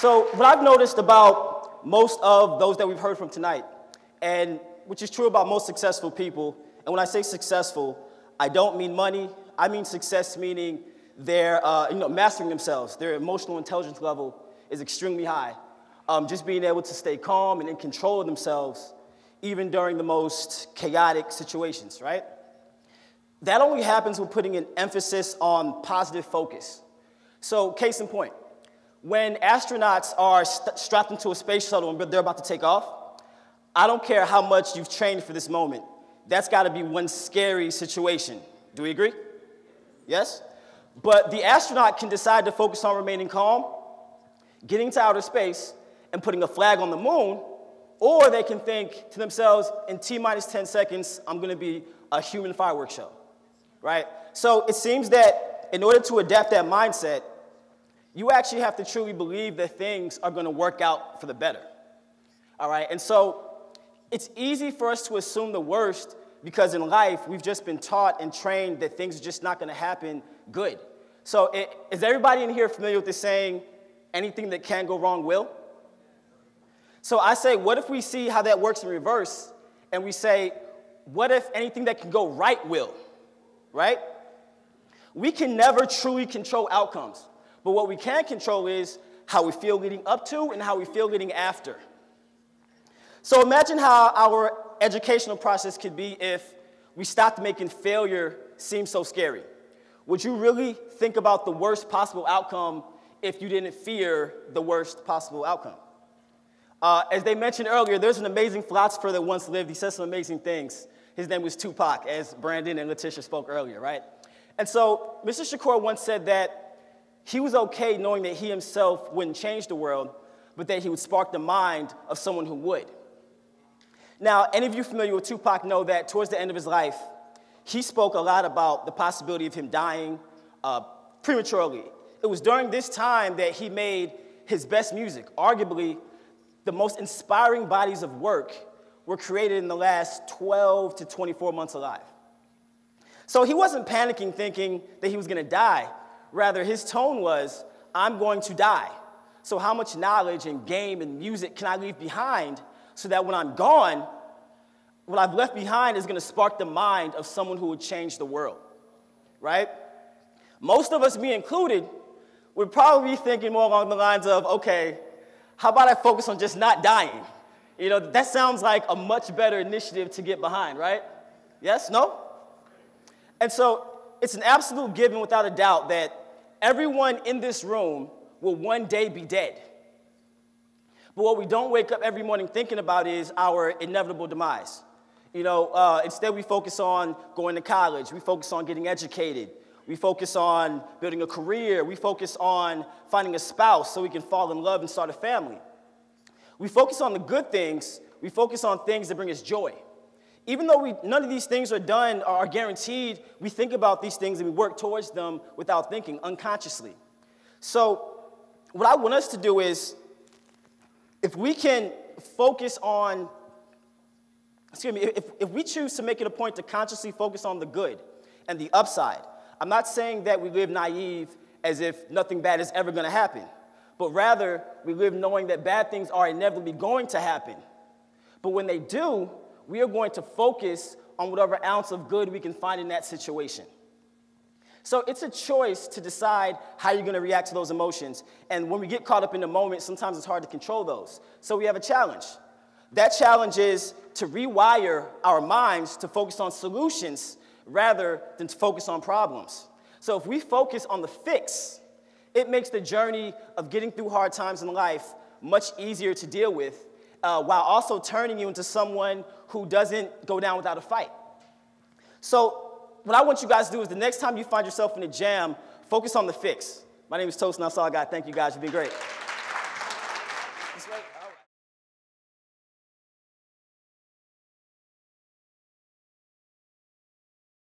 So, what I've noticed about most of those that we've heard from tonight, and which is true about most successful people, and when I say successful, I don't mean money, I mean success meaning they're uh, you know, mastering themselves. Their emotional intelligence level is extremely high. Um, just being able to stay calm and in control of themselves, even during the most chaotic situations, right? That only happens with putting an emphasis on positive focus. So, case in point, when astronauts are st- strapped into a space shuttle and they're about to take off, I don't care how much you've trained for this moment. That's got to be one scary situation. Do we agree? Yes? But the astronaut can decide to focus on remaining calm, getting to outer space, and putting a flag on the moon, or they can think to themselves, in T minus 10 seconds, I'm gonna be a human fireworks show, right? So it seems that in order to adapt that mindset, you actually have to truly believe that things are gonna work out for the better, all right? And so it's easy for us to assume the worst because in life, we've just been taught and trained that things are just not gonna happen good. So, it, is everybody in here familiar with the saying, anything that can go wrong will? So, I say, what if we see how that works in reverse and we say, what if anything that can go right will? Right? We can never truly control outcomes, but what we can control is how we feel leading up to and how we feel leading after. So imagine how our educational process could be if we stopped making failure seem so scary. Would you really think about the worst possible outcome if you didn't fear the worst possible outcome? Uh, as they mentioned earlier, there's an amazing philosopher that once lived. He said some amazing things. His name was Tupac, as Brandon and Letitia spoke earlier, right? And so Mr. Shakur once said that he was okay knowing that he himself wouldn't change the world, but that he would spark the mind of someone who would. Now, any of you familiar with Tupac know that towards the end of his life, he spoke a lot about the possibility of him dying uh, prematurely. It was during this time that he made his best music. Arguably, the most inspiring bodies of work were created in the last 12 to 24 months alive. So he wasn't panicking thinking that he was gonna die. Rather, his tone was, I'm going to die. So, how much knowledge and game and music can I leave behind so that when I'm gone, what I've left behind is going to spark the mind of someone who would change the world, right? Most of us, me included, would probably be thinking more along the lines of, okay, how about I focus on just not dying? You know, that sounds like a much better initiative to get behind, right? Yes? No? And so it's an absolute given without a doubt that everyone in this room will one day be dead. But what we don't wake up every morning thinking about is our inevitable demise. You know, uh, instead we focus on going to college, we focus on getting educated, we focus on building a career, we focus on finding a spouse so we can fall in love and start a family. We focus on the good things, we focus on things that bring us joy. Even though we, none of these things are done or are guaranteed, we think about these things and we work towards them without thinking, unconsciously. So, what I want us to do is if we can focus on, excuse me, if, if we choose to make it a point to consciously focus on the good and the upside, I'm not saying that we live naive as if nothing bad is ever to happen, but rather we live knowing that bad things are inevitably going to happen. But when they do, we are going to focus on whatever ounce of good we can find in that situation. So it's a choice to decide how you're going to react to those emotions. And when we get caught up in the moment, sometimes it's hard to control those. So we have a challenge. That challenge is to rewire our minds to focus on solutions rather than to focus on problems. So if we focus on the fix, it makes the journey of getting through hard times in life much easier to deal with uh, while also turning you into someone who doesn't go down without a fight. So, what I want you guys to do is the next time you find yourself in a jam, focus on the fix. My name is Toast, and that's all I got. Thank you guys. You've been great.